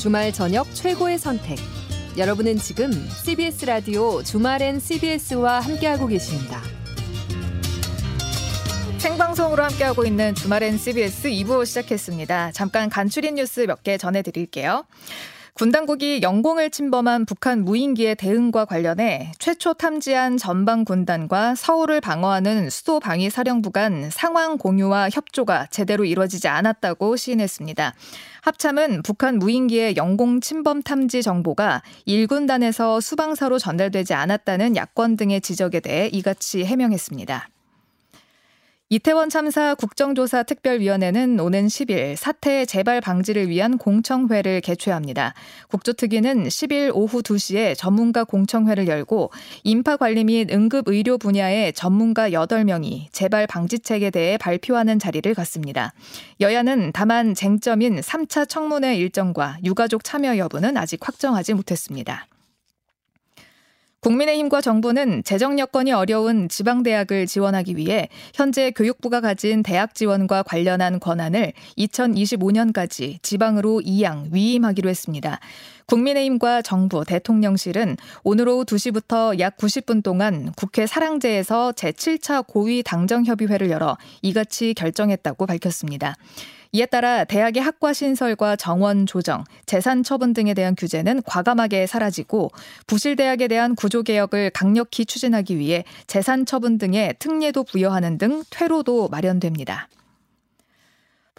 주말 저녁 최고의 선택. 여러분은 지금 CBS 라디오 주말엔 CBS와 함께하고 계십니다. 생방송으로 함께하고 있는 주말엔 CBS 2부 시작했습니다. 잠깐 간추린 뉴스 몇 개 전해드릴게요. 군 당국이 영공을 침범한 북한 무인기의 대응과 관련해 최초 탐지한 전방 군단과 서울을 방어하는 수도 방위 사령부 간 상황 공유와 협조가 제대로 이루어지지 않았다고 시인했습니다. 합참은 북한 무인기의 영공 침범 탐지 정보가 1군단에서 수방사로 전달되지 않았다는 야권 등의 지적에 대해 이같이 해명했습니다. 이태원 참사 국정조사 특별위원회는 오는 10일 사태 재발 방지를 위한 공청회를 개최합니다. 국조특위는 10일 오후 2시에 전문가 공청회를 열고 인파 관리 및 응급 의료 분야의 전문가 8명이 재발 방지책에 대해 발표하는 자리를 갖습니다. 여야는 다만 쟁점인 3차 청문회 일정과 유가족 참여 여부는 아직 확정하지 못했습니다. 국민의힘과 정부는 재정 여건이 어려운 지방 대학을 지원하기 위해 현재 교육부가 가진 대학 지원과 관련한 권한을 2025년까지 지방으로 이양, 위임하기로 했습니다. 국민의힘과 정부, 대통령실은 오늘 오후 2시부터 약 90분 동안 국회 사랑제에서 제7차 고위 당정협의회를 열어 이같이 결정했다고 밝혔습니다. 이에 따라 대학의 학과 신설과 정원 조정, 재산 처분 등에 대한 규제는 과감하게 사라지고 부실 대학에 대한 구조 개혁을 강력히 추진하기 위해 재산 처분 등의 특례도 부여하는 등 퇴로도 마련됩니다.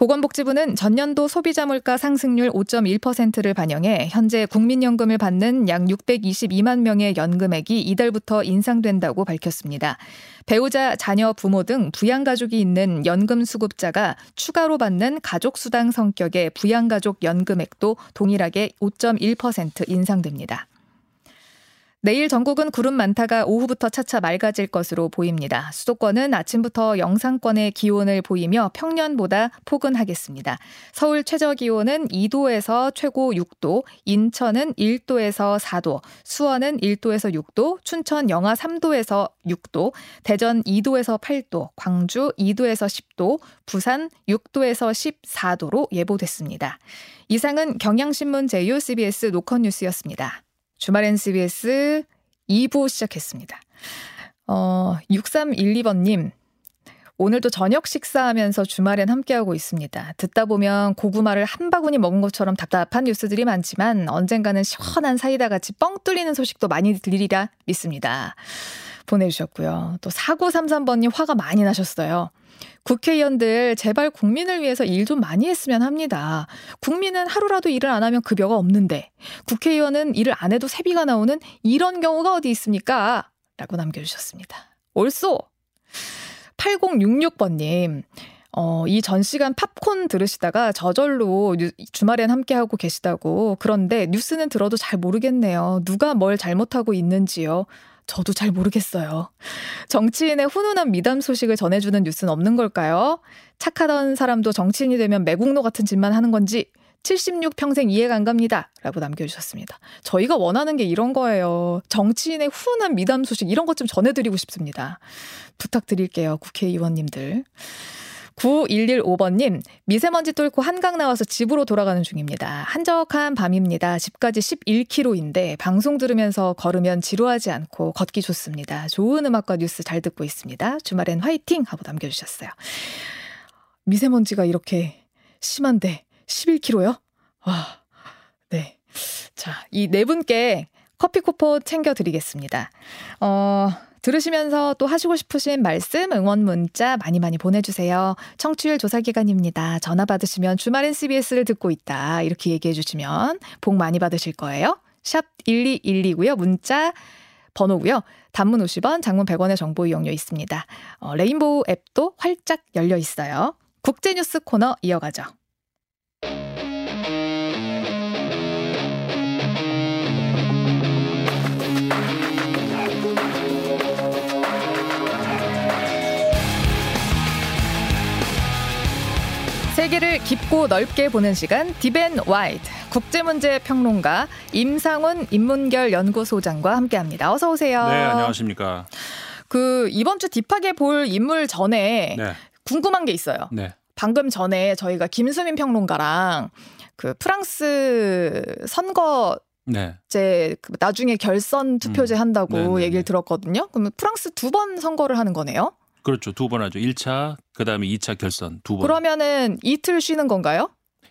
보건복지부는 전년도 소비자 물가 상승률 5.1%를 반영해 현재 국민연금을 받는 약 622만 명의 연금액이 이달부터 인상된다고 밝혔습니다. 배우자, 자녀, 부모 등 부양가족이 있는 연금 수급자가 추가로 받는 가족수당 성격의 부양가족 연금액도 동일하게 5.1% 인상됩니다. 내일 전국은 구름 많다가 오후부터 차차 맑아질 것으로 보입니다. 수도권은 아침부터 영상권의 기온을 보이며 평년보다 포근하겠습니다. 서울 최저 기온은 2도에서 최고 6도, 인천은 1도에서 4도, 수원은 1도에서 6도, 춘천 영하 3도에서 6도, 대전 2도에서 8도, 광주 2도에서 10도, 부산 6도에서 14도로 예보됐습니다. 이상은 경향신문 제휴 CBS 노컷 뉴스였습니다. 주말엔 CBS 2부 시작했습니다. 어, 6312번님. 오늘도 저녁 식사하면서 주말엔 함께하고 있습니다. 듣다 보면 고구마를 한 바구니 먹은 것처럼 답답한 뉴스들이 많지만 언젠가는 시원한 사이다 같이 뻥 뚫리는 소식도 많이 들리리라 믿습니다. 보내주셨고요. 또 4933번님 화가 많이 나셨어요. 국회의원들 제발 국민을 위해서 일 좀 많이 했으면 합니다. 국민은 하루라도 일을 안 하면 급여가 없는데 국회의원은 일을 안 해도 세비가 나오는 이런 경우가 어디 있습니까? 라고 남겨주셨습니다. 옳소! 8066번님. 어, 이 전 시간 팝콘 들으시다가 저절로 주말엔 함께하고 계시다고. 그런데 뉴스는 들어도 잘 모르겠네요. 누가 뭘 잘못하고 있는지요. 저도 잘 모르겠어요. 정치인의 훈훈한 미담 소식을 전해주는 뉴스는 없는 걸까요? 착하던 사람도 정치인이 되면 매국노 같은 짓만 하는 건지 76 평생 이해가 안 갑니다. 라고 남겨주셨습니다. 저희가 원하는 게 이런 거예요. 정치인의 훈훈한 미담 소식 이런 것 좀 전해드리고 싶습니다. 부탁드릴게요. 국회의원님들. 9115번님, 미세먼지 뚫고 한강 나와서 집으로 돌아가는 중입니다. 한적한 밤입니다. 집까지 11km인데 방송 들으면서 걸으면 지루하지 않고 걷기 좋습니다. 좋은 음악과 뉴스 잘 듣고 있습니다. 주말엔 화이팅! 하고 남겨주셨어요. 미세먼지가 이렇게 심한데 11km요? 와, 네. 자, 이 네 분께 커피 쿠폰 챙겨드리겠습니다. 어, 들으시면서 또 하시고 싶으신 말씀, 응원 문자 많이 많이 보내주세요. 청취율 조사 기간입니다. 전화 받으시면 주말엔 CBS를 듣고 있다. 이렇게 얘기해 주시면 복 많이 받으실 거예요. 샵 1212고요. 문자 번호고요. 단문 50원, 장문 100원의 정보 이용료 있습니다. 어, 레인보우 앱도 활짝 열려 있어요. 국제뉴스 코너 이어가죠. 세계를 깊고 넓게 보는 시간 deep and wide 국제문제 평론가 임상훈 인문결 연구소장과 함께합니다. 어서 오세요. 네, 안녕하십니까. 그 이번 주 딥하게 볼 인물 전에 네. 궁금한 게 있어요. 네. 방금 전에 저희가 김수민 평론가랑 그 프랑스 선거 네. 이제 그 나중에 결선 투표제 음. 한다고 음. 얘기를 들었거든요. 그러면 프랑스 두 번 선거를 하는 거네요? 그렇죠. 두 번 하죠. 1차, 그다음에 2차 결선 두 번. 그러면은 이틀 쉬는 건가요?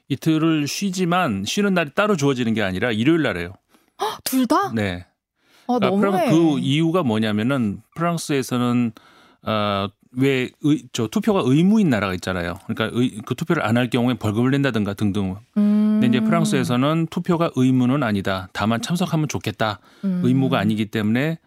이틀을 쉬지만 쉬는 날이 따로 주어지는 게 아니라 일요일 날에요. 둘 다? 네. 아, 그러니까 그 이유가 뭐냐면은 프랑스에서는 어, 왜, 의, 저 투표가 의무인 나라가 있잖아요. 그러니까 의, 그 투표를 안 할 경우에 벌금을 낸다든가 등등. 음. 근데 이제 프랑스에서는 투표가 의무는 아니다. 다만 참석하면 좋겠다. 음. 의무가 아니기 때문에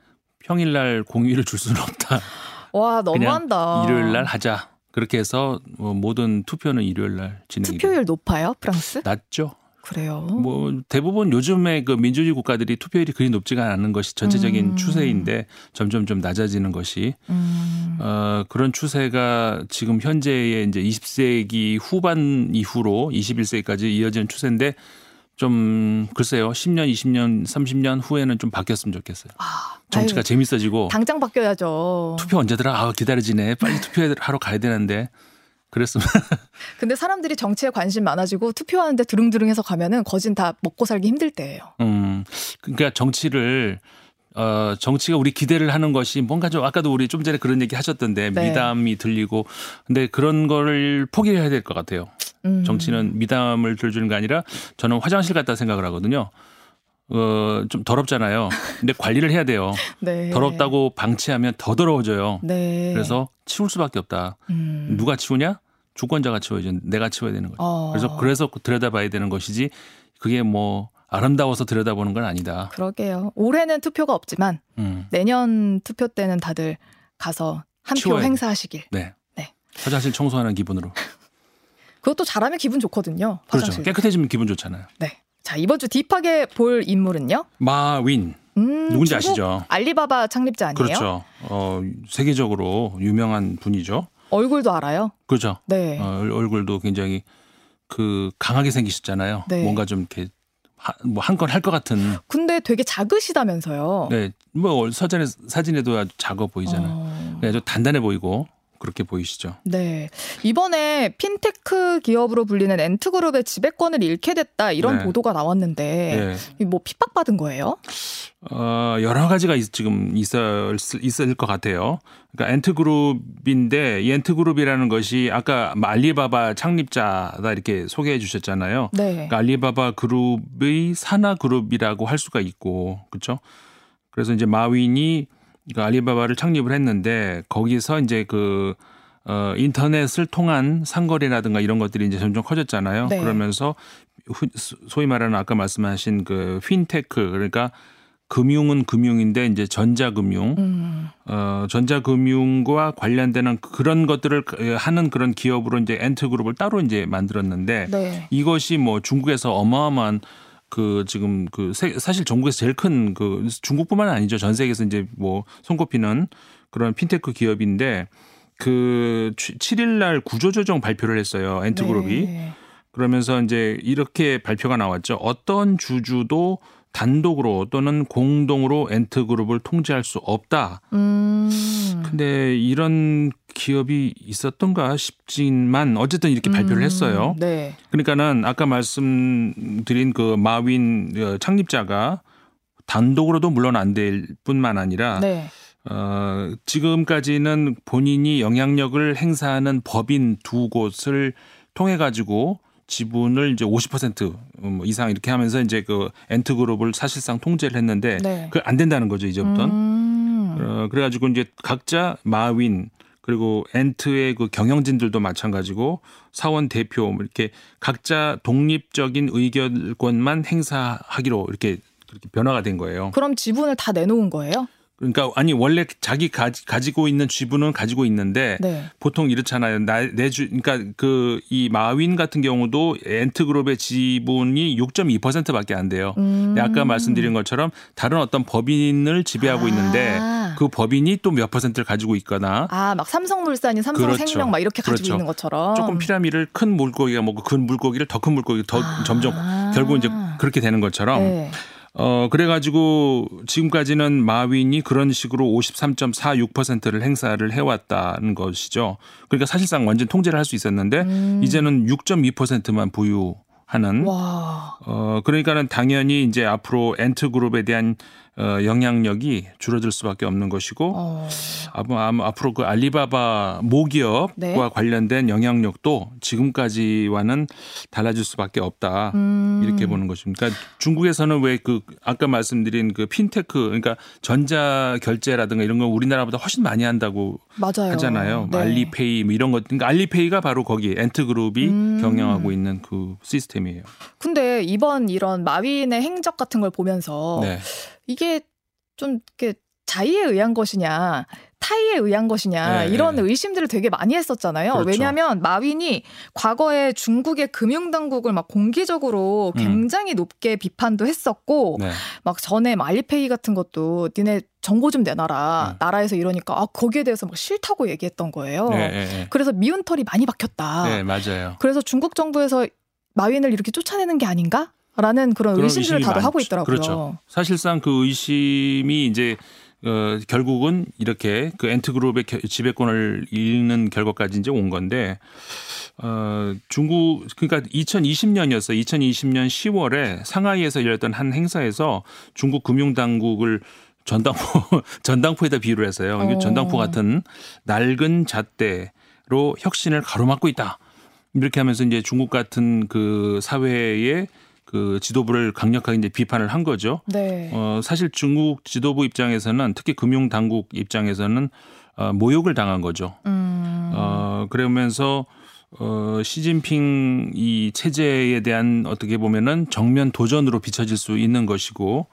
평일날 공휴일을 줄 수는 없다. 와, 너무한다. 일요일 날 하자. 그렇게 해서 뭐 모든 투표는 일요일 날 진행이 투표율 높아요, 프랑스? 낮죠. 그래요. 뭐 대부분 요즘에 그 민주주의 국가들이 투표율이 그리 높지가 않은 것이 전체적인 음. 추세인데 점점 좀 낮아지는 것이 음. 어 그런 추세가 지금 현재의 이제 20세기 후반 이후로 21세기까지 이어지는 추세인데 좀 글쎄요 10년, 20년, 30년 후에는 좀 바뀌었으면 좋겠어요. 아, 정치가 아유, 재밌어지고 당장 바뀌어야죠. 투표 언제더라? 아 기다려지네. 빨리 투표하러 가야 되는데 그랬으면. 근데 사람들이 정치에 관심 많아지고 투표하는데 드릉드릉해서 가면은 거진 다 먹고 살기 힘들 때예요. 음, 그러니까 정치를 어, 정치가 우리 기대를 하는 것이 뭔가 좀 아까도 우리 좀 전에 그런 얘기 하셨던데 네. 미담이 들리고 근데 그런 거를 포기해야 될 것 같아요. 음. 정치는 미담을 들주는 게 아니라 저는 화장실 갔다 생각을 하거든요. 어, 좀 더럽잖아요. 근데 관리를 해야 돼요. 네. 더럽다고 방치하면 더 더러워져요. 네. 그래서 치울 수밖에 없다. 음. 누가 치우냐? 주권자가 치워야죠. 내가 치워야 되는 거죠. 어. 그래서 그래서 들여다봐야 되는 것이지 그게 뭐 아름다워서 들여다보는 건 아니다. 그러게요. 올해는 투표가 없지만 음. 내년 투표 때는 다들 가서 한 표 행사하시길. 네. 네. 화장실 청소하는 기분으로. 그것도 잘하면 기분 좋거든요. 그렇죠. 화장실. 그렇죠. 깨끗해지면 기분 좋잖아요. 네. 자, 이번 주 딥하게 볼 인물은요? 마윈. 음, 누군지 아시죠? 알리바바 창립자 아니에요? 그렇죠. 어, 세계적으로 유명한 분이죠. 얼굴도 알아요? 그렇죠. 네. 어, 얼굴도 굉장히 그 강하게 생기셨잖아요. 네. 뭔가 좀 이렇게 뭐 한 건 할 것 같은. 근데 되게 작으시다면서요? 네. 뭐 사진에 사진에도 아주 작아 보이잖아요. 어... 네, 아주 단단해 보이고 그렇게 보이시죠. 네. 이번에 핀테크 기업으로 불리는 엔트그룹의 지배권을 잃게 됐다 이런 네. 보도가 나왔는데 네. 뭐 핍박받은 거예요? 어, 여러 가지가 지금 있을, 있을 것 같아요. 그러니까 엔트그룹인데 이 엔트그룹이라는 것이 아까 알리바바 창립자다 이렇게 소개해 주셨잖아요. 네. 그러니까 알리바바 그룹의 산하 그룹이라고 할 수가 있고 그렇죠. 그래서 이제 마윈이 그 알리바바를 창립을 했는데 거기서 이제 그 어, 인터넷을 통한 상거래라든가 이런 것들이 이제 점점 커졌잖아요. 네. 그러면서 소위 말하는 아까 말씀하신 그 핀테크 그러니까 금융은 금융인데 이제 전자금융, 음. 어, 전자금융과 관련되는 그런 것들을 하는 그런 기업으로 이제 앤트 그룹을 따로 이제 만들었는데 네. 이것이 뭐 중국에서 어마어마한 그 지금 그 사실 전국에서 제일 큰 그 중국뿐만 아니죠. 전 세계에서 이제 뭐 손꼽히는 그런 핀테크 기업인데 그 7일 날 구조조정 발표를 했어요. 앤트그룹이. 네. 그러면서 이제 이렇게 발표가 나왔죠. 어떤 주주도 단독으로 또는 공동으로 엔트 그룹을 통제할 수 없다. 음. 근데 이런 기업이 있었던가 싶지만 어쨌든 이렇게 발표를 음. 했어요. 네. 그러니까는 아까 말씀드린 그 마윈 어, 창립자가 단독으로도 물론 안 될 뿐만 아니라 네. 어, 지금까지는 본인이 영향력을 행사하는 법인 두 곳을 통해 가지고 지분을 이제 50%뭐 이상 이렇게 하면서 이제 그 엔트 그룹을 사실상 통제를 했는데 네. 그안 된다는 거죠 이제부터. 음. 어, 그래가지고 이제 각자 마윈 그리고 엔트의 그 경영진들도 마찬가지고 사원 대표 뭐 이렇게 각자 독립적인 의결권만 행사하기로 이렇게 그렇게 변화가 된 거예요. 그럼 지분을 다 내놓은 거예요? 그러니까 아니 원래 자기 가지, 가지고 있는 지분은 가지고 있는데 네. 보통 이렇잖아요. 나 내주 그러니까 그 이 마윈 같은 경우도 엔트그룹의 지분이 6.2%밖에 안 돼요. 음. 아까 말씀드린 것처럼 다른 어떤 법인을 지배하고 아. 있는데 그 법인이 또 몇 퍼센트를 가지고 있거나 아 막 삼성물산이 삼성생명 그렇죠. 막 이렇게 가지고 그렇죠. 있는 것처럼 조금 피라미를 큰 물고기가 뭐그 물고기를 더 큰 물고기 더 아. 점점 결국 이제 그렇게 되는 것처럼. 네. 어, 그래가지고 지금까지는 마윈이 그런 식으로 53.46%를 행사를 해왔다는 것이죠. 그러니까 사실상 완전 통제를 할 수 있었는데 음. 이제는 6.2%만 보유 하는 와. 어 그러니까는 당연히 이제 앞으로 엔트 그룹에 대한 어, 영향력이 줄어들 수밖에 없는 것이고 어. 아마 앞으로 그 알리바바 모기업과 네. 관련된 영향력도 지금까지와는 달라질 수밖에 없다 음. 이렇게 보는 것입니다. 그러니까 중국에서는 왜 그 아까 말씀드린 그 핀테크 그러니까 전자 결제라든가 이런 거 우리나라보다 훨씬 많이 한다고 맞아요. 하잖아요. 네. 알리페이 뭐 이런 것 그러니까 알리페이가 바로 거기 엔트그룹이 음. 경영하고 있는 그 시스템이에요. 근데 이번 이런 마윈의 행적 같은 걸 보면서 네. 이게 좀 이렇게 자의에 의한 것이냐 타의에 의한 것이냐 네. 이런 의심들을 되게 많이 했었잖아요. 그렇죠. 왜냐하면 마윈이 과거에 중국의 금융당국을 막 공개적으로 음. 굉장히 음. 높게 비판도 했었고 네. 막 전에 말리페이 같은 것도 니네 정보 좀 내놔라 음. 나라에서 이러니까 아 거기에 대해서 막 싫다고 얘기했던 거예요. 네, 네, 네. 그래서 미운 털이 많이 박혔다. 네 맞아요. 그래서 중국 정부에서 마윈을 이렇게 쫓아내는 게 아닌가? 라는 그런, 그런 의심들을 다들 하고 있더라고요. 그렇죠. 사실상 그 의심이 이제 어, 결국은 이렇게 그 엔트그룹의 지배권을 잃는 결과까지 이제 온 건데, 어, 중국, 그러니까 2020년이었어요. 2020년 10월에 상하이에서 열렸던 한 행사에서 중국 금융당국을 전당포, 전당포에다 비유를 해서요. 어. 전당포 같은 낡은 잣대로 혁신을 가로막고 있다. 이렇게 하면서 이제 중국 같은 그 사회에 그 지도부를 강력하게 이제 비판을 한 거죠. 네. 어, 사실 중국 지도부 입장에서는 특히 금융 당국 입장에서는 어, 모욕을 당한 거죠. 음. 어, 그러면서 어, 시진핑 이 체제에 대한 어떻게 보면은 정면 도전으로 비춰질 수 있는 것이고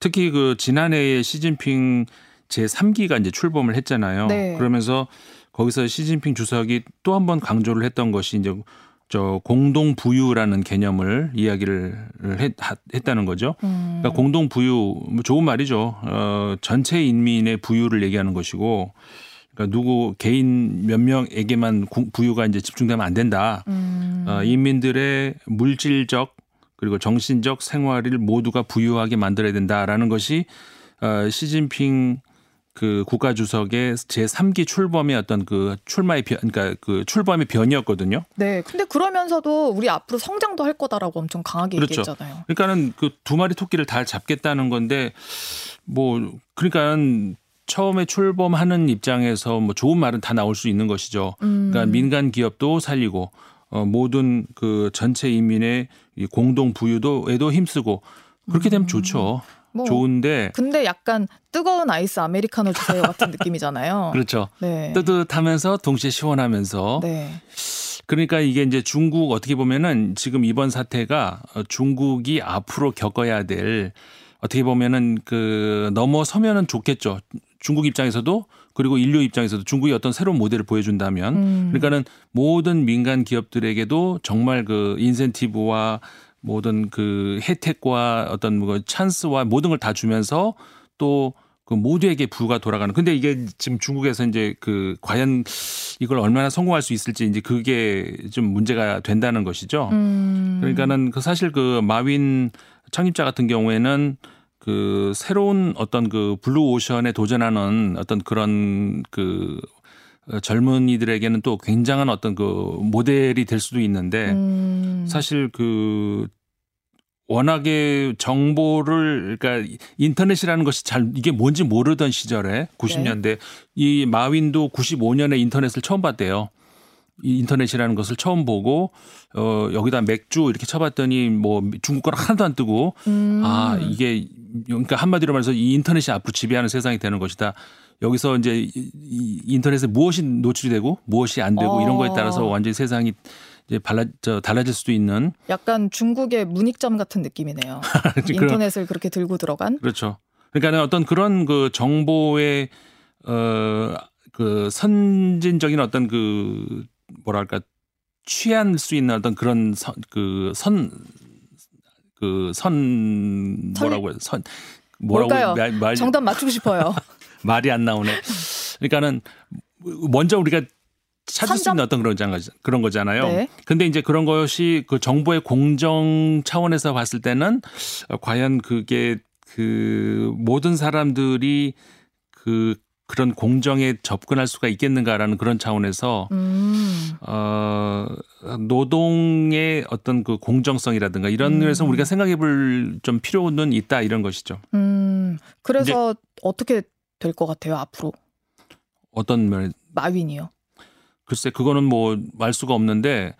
특히 그 지난해에 시진핑 제 3기가 이제 출범을 했잖아요. 네. 그러면서 거기서 시진핑 주석이 또 한 번 강조를 했던 것이 이제 저 공동 부유라는 개념을 이야기를 했, 했다는 거죠. 음. 그러니까 공동 부유 뭐 좋은 말이죠. 어 전체 인민의 부유를 얘기하는 것이고 그러니까 누구 개인 몇 명에게만 부유가 이제 집중되면 안 된다. 음. 어 인민들의 물질적 그리고 정신적 생활을 모두가 부유하게 만들어야 된다라는 것이 어 시진핑 그 국가 주석의 제 3기 출범의 어떤 그 출마의 변 그러니까 그 출범의 변이었거든요. 네. 근데 그러면서도 우리 앞으로 성장도 할 거다라고 엄청 강하게 그렇죠. 얘기했잖아요. 그러니까는 그 두 마리 토끼를 다 잡겠다는 건데 뭐 그러니까 처음에 출범하는 입장에서 뭐 좋은 말은 다 나올 수 있는 것이죠. 음. 그러니까 민간 기업도 살리고 어 모든 그 전체 인민의 공동 부유도에도 힘쓰고 그렇게 되면 음. 좋죠. 뭐 좋은데 근데 약간 뜨거운 아이스 아메리카노 주세요 같은 느낌이잖아요. 그렇죠. 네. 뜨뜻하면서 동시에 시원하면서 네. 그러니까 이게 이제 중국 어떻게 보면은 지금 이번 사태가 중국이 앞으로 겪어야 될 어떻게 보면은 그 넘어서면은 좋겠죠. 중국 입장에서도 그리고 인류 입장에서도 중국이 어떤 새로운 모델을 보여준다면 음. 그러니까는 모든 민간 기업들에게도 정말 그 인센티브와 모든 그 혜택과 어떤 뭐 찬스와 모든 걸 다 주면서 또 그 모두에게 부가 돌아가는. 근데 이게 지금 중국에서 이제 그 과연 이걸 얼마나 성공할 수 있을지 이제 그게 좀 문제가 된다는 것이죠. 음. 그러니까는 그 사실 그 마윈 창립자 같은 경우에는 그 새로운 어떤 그 블루 오션에 도전하는 어떤 그런 그 젊은이들에게는 또 굉장한 어떤 그 모델이 될 수도 있는데 음. 사실 그 워낙에 정보를 그러니까 인터넷이라는 것이 잘 이게 뭔지 모르던 시절에 90년대 네. 이 마윈도 95년에 인터넷을 처음 봤대요. 이 인터넷이라는 것을 처음 보고 어 여기다 맥주 이렇게 쳐봤더니 뭐 중국 거는 하나도 안 뜨고 음. 아 이게 그러니까 한마디로 말해서 이 인터넷이 앞으로 지배하는 세상이 되는 것이다. 여기서 이제 이 인터넷에 무엇이 노출이 되고 무엇이 안 되고 어. 이런 거에 따라서 완전히 세상이 이제 발라, 저, 달라질 수도 있는 약간 중국의 문익점 같은 느낌이네요. 인터넷을 그렇게 들고 들어간 그렇죠. 그러니까 어떤 그런 그 정보의 어그 선진적인 어떤 그 뭐랄까 취할 수 있는 어떤 그런 선, 그 선, 그 선, 뭐라고 해요? 선, 뭐라고? 말, 말, 정답 맞추고 싶어요. 말이 안 나오네. 그러니까는 먼저 우리가 찾을 수 선점? 있는 어떤 그런 장- 그런 거잖아요. 네. 근데 이제 그런 것이 그 정부의 공정 차원에서 봤을 때는 어, 과연 그게 그 모든 사람들이 그 그런 공정에 접근할 수가 있겠는가라는 그런 차원에서 음. 어 노동의 어떤 그 공정성이라든가 이런 음. 면에서 우리가 생각해 볼 좀 필요는 있다 이런 것이죠. 음. 그래서 어떻게 될 것 같아요, 앞으로? 어떤 면 마윈이요. 글쎄 그거는 뭐알 수가 없는데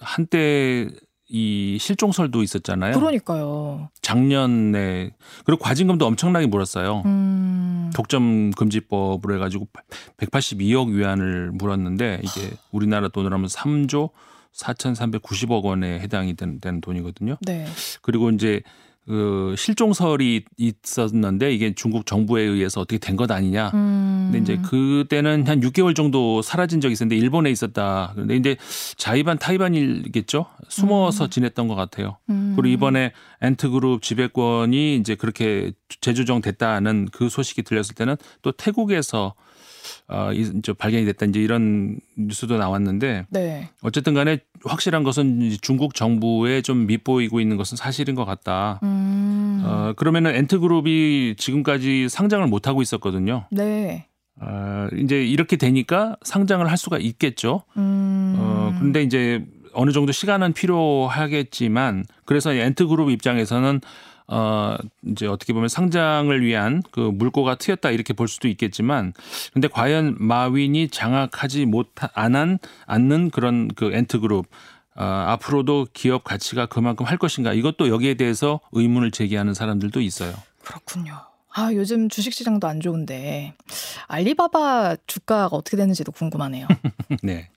한때 이 실종설도 있었잖아요. 그러니까요. 작년에 그리고 과징금도 엄청나게 물었어요. 음. 독점 금지법으로 해가지고 182억 위안을 물었는데 이게 우리나라 돈으로 하면 3조 4,390억 원에 해당이 되는, 되는 돈이거든요. 네. 그리고 이제 그 실종설이 있었는데 이게 중국 정부에 의해서 어떻게 된 것 아니냐. 음. 근데 이제 그때는 한 6개월 정도 사라진 적이 있었는데 일본에 있었다. 근데 이제 자의반 타의반이겠죠. 숨어서 지냈던 것 같아요. 음. 그리고 이번에 엔트그룹 지배권이 이제 그렇게 재조정됐다는 그 소식이 들렸을 때는 또 태국에서 어, 이- 이제 발견이 됐다 이제 이런 뉴스도 나왔는데 네. 어쨌든 간에 확실한 것은 중국 정부에 좀 밑보이고 있는 것은 사실인 것 같다. 음. 어, 그러면은 엔트그룹이 지금까지 상장을 못 하고 있었거든요. 네. 어, 이제 이렇게 되니까 상장을 할 수가 있겠죠. 음. 어, 근데 이제 어느 정도 시간은 필요하겠지만 그래서 엔트그룹 입장에서는 어, 이제 어떻게 보면 상장을 위한 그 물꼬가 트였다 이렇게 볼 수도 있겠지만 근데 과연 마윈이 장악하지 못안한 않는 그런 그 엔트 그룹 어, 앞으로도 기업 가치가 그만큼 할 것인가 이것도 여기에 대해서 의문을 제기하는 사람들도 있어요. 그렇군요. 아, 요즘 주식 시장도 안 좋은데 알리바바 주가가 어떻게 되는지도 궁금하네요. 네.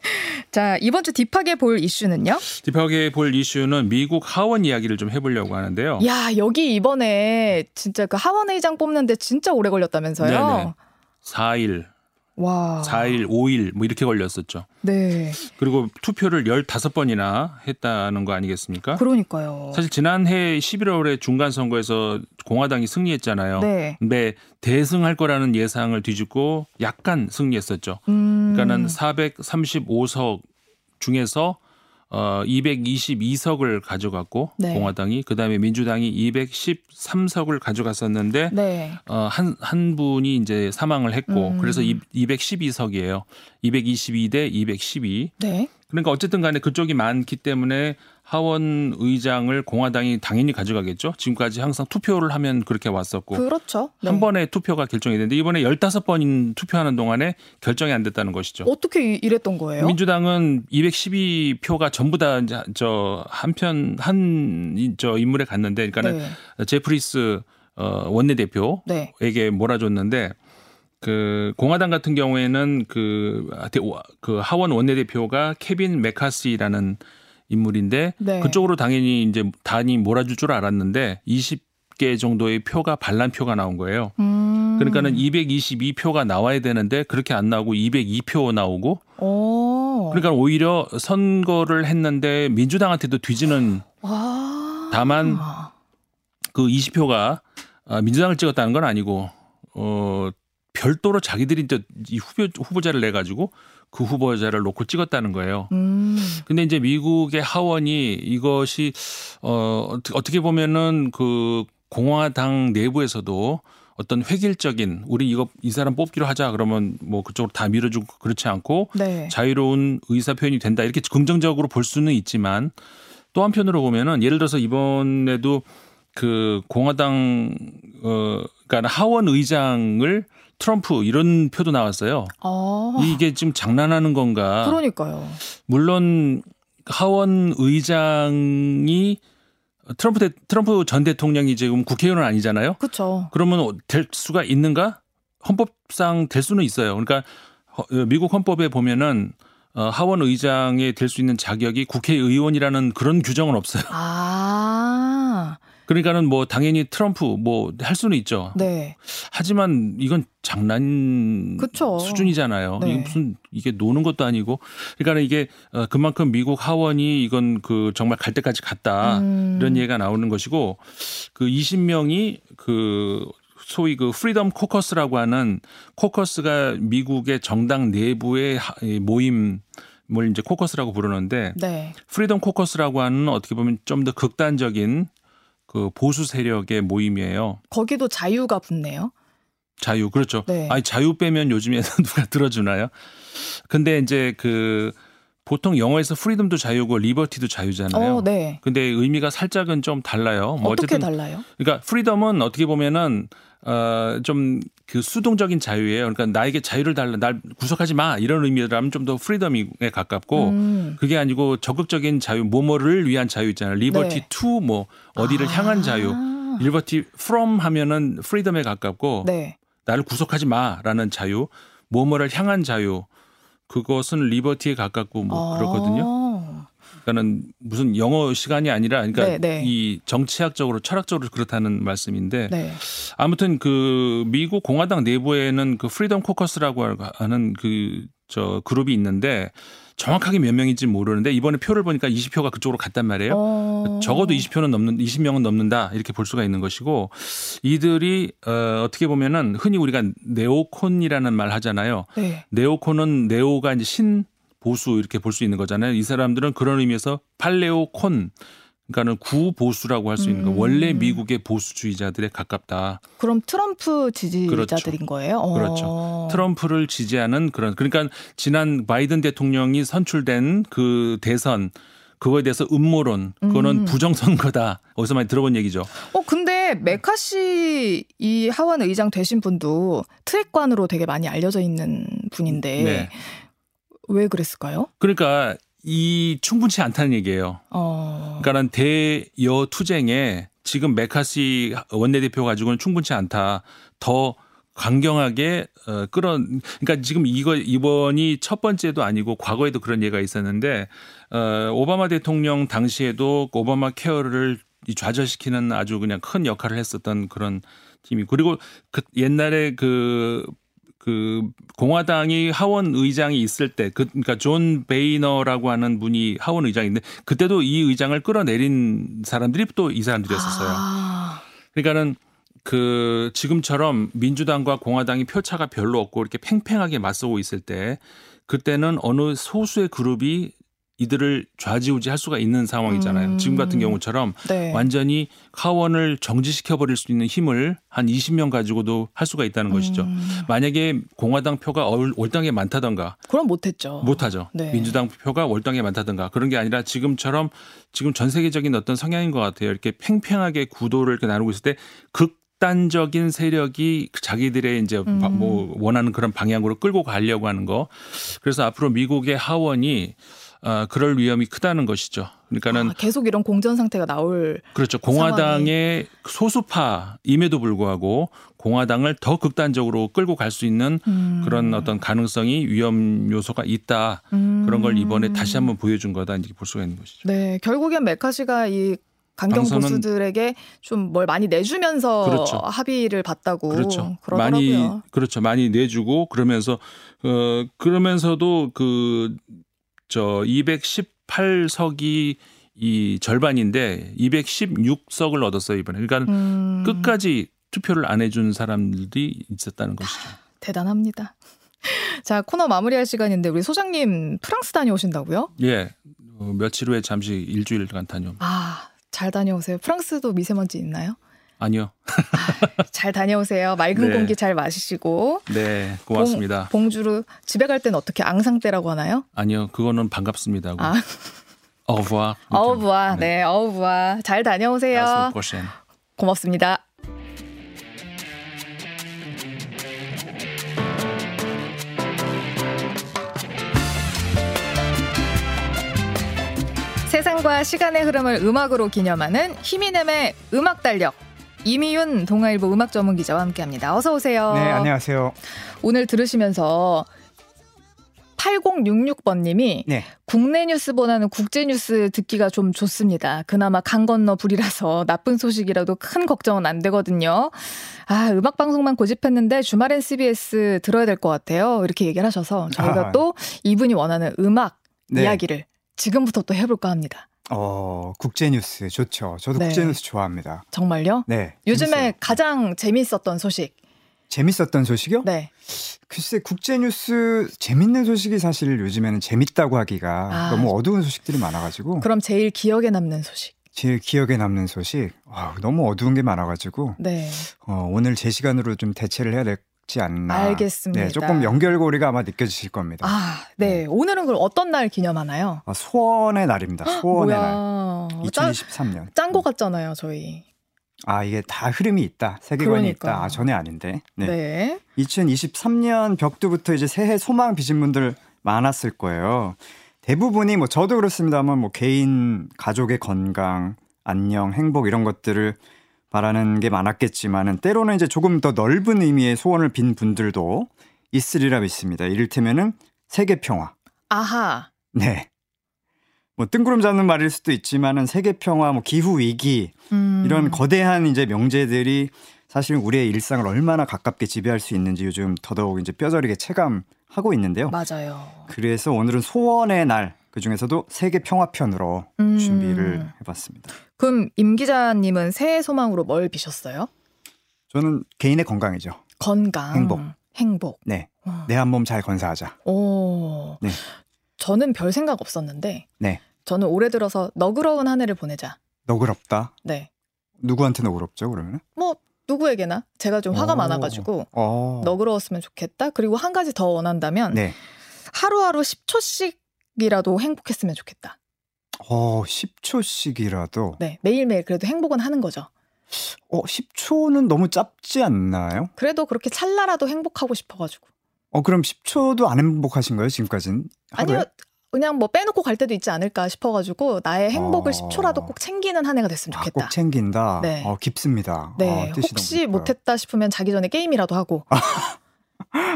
자, 이번 주 딥하게 볼 이슈는요? 딥하게 볼 이슈는 미국 하원 이야기를 좀 해보려고 하는데요. 야, 여기 이번에 진짜 그 하원 의장 뽑는데 진짜 오래 걸렸다면서요? 네네. 4일, 와. 4일, 5일 뭐 이렇게 걸렸었죠. 네. 그리고 투표를 15번이나 했다는 거 아니겠습니까? 그러니까요. 사실 지난해 11월에 중간 선거에서 공화당이 승리했잖아요. 네. 근데 대승할 거라는 예상을 뒤집고 약간 승리했었죠. 음. 그러니까는 435석 중에서 어 222석을 가져갔고 네. 공화당이 그다음에 민주당이 213석을 가져갔었는데 네. 어, 한, 한 분이 이제 사망을 했고, 음. 그래서 212석이에요. 222대 212. 네. 그러니까 어쨌든 간에 그쪽이 많기 때문에 하원 의장을 공화당이 당연히 가져가겠죠. 지금까지 항상 투표를 하면 그렇게 왔었고. 그렇죠. 네. 한 번에 투표가 결정이 됐는데 이번에 15번 투표하는 동안에 결정이 안 됐다는 것이죠. 어떻게 이- 이랬던 거예요? 민주당은 212표가 전부 다 저 한편 한 저 인물에 갔는데 그러니까는 네. 제프리스 어 원내대표 네. 에게 몰아줬는데 그 공화당 같은 경우에는 그, 대- 그 하원 원내대표가 케빈 메카시라는 인물인데 네. 그쪽으로 당연히 이제 단이 몰아줄 줄 알았는데 20개 정도의 표가 반란 표가 나온 거예요. 음. 그러니까는 222표가 나와야 되는데 그렇게 안 나오고 202표 나오고 오. 그러니까 오히려 선거를 했는데 민주당한테도 뒤지는 와. 다만 그 20표가 아, 민주당을 찍었다는 건 아니고 어 별도로 자기들이 이제 이 후보 후보자를 내 가지고 그 후보자를 놓고 찍었다는 거예요. 음. 근데 이제 미국의 하원이 이것이 어 어떻게- 보면은 그 공화당 내부에서도 어떤 획일적인 우리 이거 이 사람 뽑기로 하자 그러면 뭐 그쪽으로 다 밀어주고 그렇지 않고 네. 자유로운 의사 표현이 된다 이렇게 긍정적으로 볼 수는 있지만 또 한편으로 보면은 예를 들어서 이번에도 그 공화당 어 그러니까 하원 의장을 트럼프 이런 표도 나왔어요. 아. 이게 지금 장난하는 건가? 그러니까요. 물론 하원 의장이 트럼프 대, 트럼프 전 대통령이 지금 국회의원은 아니잖아요. 그렇죠. 그러면 될 수가 있는가? 헌법상 될 수는 있어요. 그러니까 허- 미국 헌법에 보면은 어, 하원 의장에 될 수 있는 자격이 국회의원이라는 그런 규정은 없어요. 아. 그러니까는 뭐 당연히 트럼프 뭐 할 수는 있죠. 네. 하지만 이건 장난 그쵸. 수준이잖아요. 네. 이게 무슨 이게 노는 것도 아니고 그러니까 이게 어, 그만큼 미국 하원이 이건 그 정말 갈 때까지 갔다 음. 이런 얘기가 나오는 것이고 그 20명이 그 소위 그 Freedom Caucus라고 하는 코커스가 미국의 정당 내부의 모임 뭘 이제 코커스라고 부르는데 네. Freedom Caucus라고 하는 어떻게 보면 좀 더 극단적인 그 보수 세력의 모임이에요. 거기도 자유가 붙네요. 자유 그렇죠. 네. 아니 자유 빼면 요즘에 누가 들어주나요? 근데 이제 그 보통 영어에서 freedom도 자유고 liberty도 자유잖아요. 어, 네. 근데 의미가 살짝은 좀 달라요. 뭐 어떻게 달라요? 그러니까 freedom은 어떻게 보면은 어 좀 그 수동적인 자유예요. 그러니까 나에게 자유를 달라, 날 구속하지 마 이런 의미라면 좀 더 freedom에 가깝고 음. 그게 아니고 적극적인 자유, 뭐뭐를 위한 자유 있잖아요. liberty 네. to 뭐 어디를 아. 향한 자유. liberty from 하면은 freedom에 가깝고 네. 나를 구속하지 마라는 자유, 뭐뭐를 향한 자유. 그것은 liberty에 가깝고 뭐 그렇거든요. 어. 그러니까는 무슨 영어 시간이 아니라 그러니까 네, 네. 이 정치학적으로 철학적으로 그렇다는 말씀인데 네. 아무튼 그 미국 공화당 내부에는 그 Freedom Caucus라고 하는 그 저 그룹이 있는데 정확하게 몇 명인지 모르는데 이번에 표를 보니까 20표가 그쪽으로 갔단 말이에요. 어. 적어도 20표는 넘는 20명은 넘는다 이렇게 볼 수가 있는 것이고 이들이 어 어떻게 보면은 흔히 우리가 네오콘이라는 말 하잖아요. 네. 네오콘은 neo가 이제 신 보수 이렇게 볼 수 있는 거잖아요. 이 사람들은 그런 의미에서 paleocon 그러니까는 구보수라고 할 수 있는 거. 음. 원래 미국의 보수주의자들에 가깝다. 그럼 트럼프 지지자들인 그렇죠. 거예요? 어. 그렇죠. 트럼프를 지지하는 그런 그러니까 지난 바이든 대통령이 선출된 그 대선 그거에 대해서 음모론 그거는 음. 부정선거다. 어디서 많이 들어본 얘기죠. 어 근데 메카시 이 하원 의장 되신 분도 트랙관으로 되게 많이 알려져 있는 분인데 네. 왜 그랬을까요? 그러니까 이 충분치 않다는 얘기예요. 어. 그러니까는 대여 투쟁에 지금 메카시 원내대표 가지고는 충분치 않다. 더 강경하게 어 끌어 그러니까 지금 이거 이번이 첫 번째도 아니고 과거에도 그런 예가 있었는데 어 오바마 대통령 당시에도 오바마 케어를 이 좌절시키는 아주 그냥 큰 역할을 했었던 그런 팀이 그리고 그 옛날에 그 그 공화당이 하원 의장이 있을 때 그, 그러니까 존 베이너라고 하는 분이 하원 의장인데 그때도 이 의장을 끌어내린 사람들이 또 이 사람들이었었어요. 아. 그러니까는 그 지금처럼 민주당과 공화당이 표차가 별로 없고 이렇게 팽팽하게 맞서고 있을 때 그때는 어느 소수의 그룹이 이들을 좌지우지할 수가 있는 상황이잖아요. 음. 지금 같은 경우처럼 네. 완전히 하원을 정지시켜 버릴 수 있는 힘을 한 20명 가지고도 할 수가 있다는 것이죠. 음. 만약에 공화당 표가 올- 올당에 많다던가 그럼 못했죠. 못하죠. 네. 민주당 표가 월당에 많다든가 그런 게 아니라 지금처럼 지금 전 세계적인 어떤 성향인 것 같아요. 이렇게 팽팽하게 구도를 이렇게 나누고 있을 때 극단적인 세력이 자기들의 이제 음. 뭐 원하는 그런 방향으로 끌고 가려고 하는 거. 그래서 앞으로 미국의 하원이 어, 그럴 위험이 크다는 것이죠. 그러니까는 아, 계속 이런 공전 상태가 나올 그렇죠. 공화당의 소수파임에도 불구하고 공화당을 더 극단적으로 끌고 갈 수 있는 음. 그런 어떤 가능성이 위험 요소가 있다. 음. 그런 걸 이번에 다시 한번 보여준 거다 이렇게 볼 수가 있는 것이죠. 네, 결국엔 메카시가 이 강경 보수들에게 좀 뭘 많이 내주면서 그렇죠. 합의를 봤다고 그렇죠. 그러더라고요. 많이 그렇죠. 많이 내주고 그러면서 어 그러면서도 그 저 218석이 이 절반인데 216석을 얻었어요 이번에. 그러니까 음, 끝까지 투표를 안 해준 사람들이 있었다는 것이죠. 대단합니다. 자 코너 마무리할 시간인데 우리 소장님 프랑스 다녀오신다고요? 예. 어, 며칠 후에 잠시 일주일간 다녀. 아, 잘 다녀오세요. 프랑스도 미세먼지 있나요? 아니요. 잘 다녀오세요. 맑은 네. 공기 잘 마시고. 네, 고맙습니다. 봉, 봉주르 집에 갈 때는 어떻게 앙상떼라고 하나요? 아니요, 그거는 반갑습니다. 아. 어부와. 어우부아. 네, 어우부아. 잘 다녀오세요. 고맙습니다. 세상과 시간의 흐름을 음악으로 기념하는 힘이nem의 음악 달력. 이미윤 동아일보 음악 전문 기자와 함께합니다. 어서 오세요. 네, 안녕하세요. 오늘 들으시면서 8066번님이 네. 국내 뉴스보다는 국제 뉴스 듣기가 좀 좋습니다. 그나마 강 건너 불이라서 나쁜 소식이라도 큰 걱정은 안 되거든요. 아, 음악 방송만 고집했는데 주말엔 CBS 들어야 될 것 같아요. 이렇게 얘기를 하셔서 저희가 아. 또 이분이 원하는 음악 네. 이야기를 지금부터 또 해볼까 합니다. 어, 국제뉴스 좋죠. 저도 네. 국제뉴스 좋아합니다. 정말요? 네. 요즘에 재밌어요. 가장 재미있었던 소식. 재밌었던 소식이요? 네. 글쎄 국제뉴스 재밌는 소식이 사실 요즘에는 재밌다고 하기가 아. 너무 어두운 소식들이 많아가지고 그럼 제일 기억에 남는 소식. 제일 기억에 남는 소식 와, 너무 어두운 게 많아가지고 네. 어, 오늘 제 시간으로 좀 대체를 해야 되지 않나. 알겠습니다. 네, 조금 연결고리가 아마 느껴지실 겁니다. 아, 네. 오늘은 그럼 어떤 날 기념하나요? 아, 소원의 날입니다. 소원의 날. 뭐야. 짠, 2023년. 짠 거 같잖아요, 저희. 아 이게 다 흐름이 있다, 세계관이 그러니까. 있다. 아 전혀 아닌데. 네. 네. 2023년 벽두부터 이제 새해 소망 비신 분들 많았을 거예요. 대부분이 뭐 저도 그렇습니다만 뭐 개인 가족의 건강, 안녕, 행복 이런 것들을 바라는 게 많았겠지만은 때로는 이제 조금 더 넓은 의미의 소원을 빈 분들도 있으리라 믿습니다. 이를테면은 세계 평화. 아하. 네. 뭐 뜬구름 잡는 말일 수도 있지만은 세계 평화, 뭐 기후 위기 음. 이런 거대한 이제 명제들이 사실 우리의 일상을 얼마나 가깝게 지배할 수 있는지 요즘 더더욱 이제 뼈저리게 체감하고 있는데요. 맞아요. 그래서 오늘은 소원의 날, 그 중에서도 세계 평화편으로 음. 준비를 해봤습니다. 그럼 임 기자님은 새해 소망으로 뭘 비셨어요? 저는 개인의 건강이죠. 건강. 행복. 행복. 네. 어. 내한 몸 잘 건사하자. 오. 네. 저는 별 생각 없었는데. 네. 저는 올해 들어서 너그러운 한 해를 보내자. 너그럽다. 네. 누구한테 너그럽죠, 그러면? 뭐 누구에게나 제가 좀 화가 오. 많아가지고 어. 너그러웠으면 좋겠다. 그리고 한 가지 더 원한다면 네. 하루하루 10초씩 이라도 행복했으면 좋겠다. 어, 10초씩이라도. 네, 매일매일 그래도 행복은 하는 거죠. 어, 10초는 너무 짧지 않나요? 그래도 그렇게 찰나라도 행복하고 싶어가지고. 어, 그럼 10초도 안 행복하신 거예요, 지금까지는? 하루에? 아니요, 그냥 뭐 빼놓고 갈 때도 있지 않을까 싶어가지고 나의 행복을 어. 10초라도 꼭 챙기는 한 해가 됐으면 아, 좋겠다. 꼭 챙긴다. 네. 어, 깊습니다. 네, 어, 혹시. 못했다 싶으면 자기 전에 게임이라도 하고.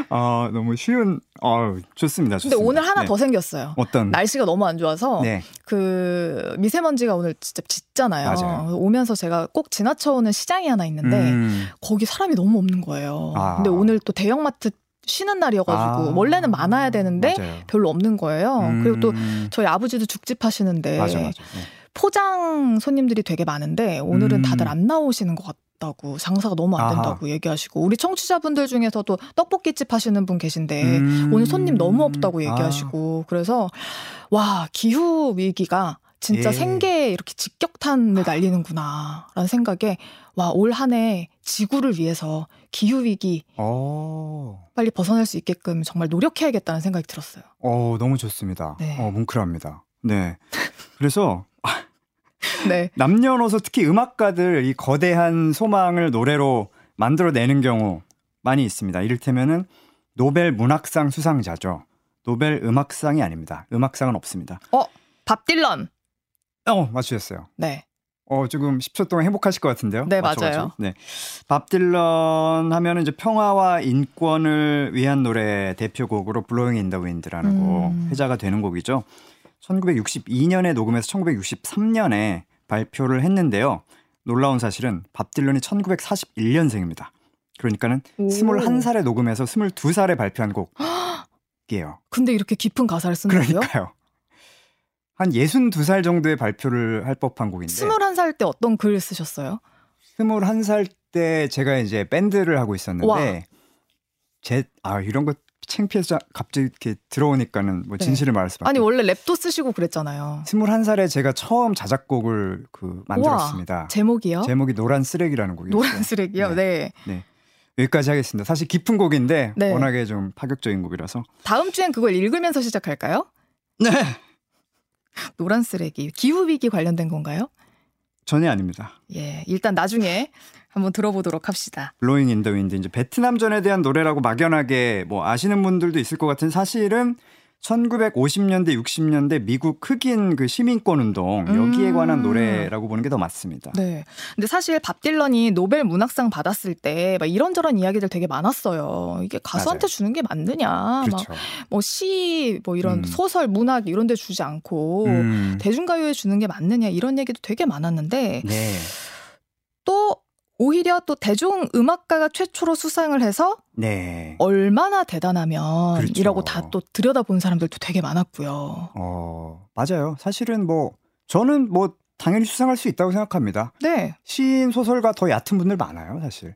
아, 너무 쉬운. 어, 좋습니다. 근데 좋습니다. 오늘 하나 네. 더 생겼어요. 어떤? 날씨가 너무 안 좋아서 네. 그 미세먼지가 오늘 진짜 짙잖아요. 맞아요. 오면서 제가 꼭 지나쳐오는 시장이 하나 있는데 음, 거기 사람이 너무 없는 거예요. 아. 근데 오늘 또 대형마트 쉬는 날이어가지고 아, 원래는 많아야 되는데 맞아요. 별로 없는 거예요. 그리고 또 음, 저희 아버지도 죽집 하시는데 맞아, 맞아. 네. 포장 손님들이 되게 많은데 오늘은 음. 다들 안 나오시는 것 같 다고 장사가 너무 안 아하. 된다고 얘기하시고 우리 청취자분들 중에서도 떡볶이집 하시는 분 계신데 음. 오늘 손님 너무 없다고 얘기하시고 그래서 와 기후 위기가 진짜 예. 생계에 이렇게 직격탄을 날리는구나라는 생각에 와 올 한 해 지구를 위해서 기후 위기 아, 어, 빨리 벗어날 수 있게끔 정말 노력해야겠다는 생각이 들었어요. 어, 너무 좋습니다. 네. 어, 뭉클합니다. 네. 그래서 네. 남녀노소 특히 음악가들 이 거대한 소망을 노래로 만들어내는 경우 많이 있습니다. 이를테면은 노벨 문학상 수상자죠. 노벨 음악상이 아닙니다. 음악상은 없습니다. 밥 딜런. 어, 맞추셨어요. 네. 어, 지금 10초 동안 행복하실 것 같은데요? 네, 맞춰가지고. 맞아요. 네. 밥 딜런 하면은 이제 평화와 인권을 위한 노래 대표곡으로 Blowin' in the Wind라는 음. 곡 회자가 되는 곡이죠. 1962년에 녹음해서 1963년에 발표를 했는데요. 놀라운 사실은 밥 딜런이 1941년생입니다. 그러니까는 오. 21살에 녹음해서 22살에 발표한 곡이에요. 근데 이렇게 깊은 가사를 쓴다고요? 그러니까요. 한 62살 정도의 발표를 할 법한 곡인데 21살 때 어떤 글 쓰셨어요? 21살 때 제가 이제 밴드를 하고 와. 있었는데 제 아 이런 거 창피해서 갑자기 이렇게 들어오니까는 뭐 네. 진실을 말할 수밖에. 아니 원래 랩도 쓰시고 그랬잖아요. 21살에 제가 처음 자작곡을 그 만들었습니다. 제목이요? 제목이 노란 쓰레기라는 곡이었어요. 노란 쓰레기요. 네. 네. 여기까지 하겠습니다. 사실 깊은 곡인데 네. 워낙에 좀 파격적인 곡이라서. 다음 주엔 그걸 읽으면서 시작할까요? 네. 노란 쓰레기 기후 위기 관련된 건가요? 전혀 아닙니다. 예, 일단 나중에 한번 들어보도록 합시다. Blowin' in the Wind 이제 베트남전에 대한 노래라고 막연하게 뭐 아시는 분들도 있을 것 같은 사실은 1950년대 60년대 미국 흑인 그 시민권 운동 여기에 음. 관한 노래라고 보는 게 더 맞습니다. 네. 근데 사실 밥 딜런이 노벨 문학상 받았을 때 막 이런저런 이야기들 되게 많았어요. 이게 가수한테 맞아요. 주는 게 맞느냐. 그렇죠. 막뭐 시, 뭐 이런 음. 소설, 문학 이런 데 주지 않고 음. 대중가요에 주는 게 맞느냐 이런 얘기도 되게 많았는데 네. 또 오히려 또 대중 음악가가 최초로 수상을 해서 네. 얼마나 대단하면 그렇죠. 이라고 다 또 들여다본 사람들도 되게 많았고요. 어, 맞아요. 사실은 뭐 저는 뭐 당연히 수상할 수 있다고 생각합니다. 네. 시인 소설가 더 얕은 분들 많아요, 사실.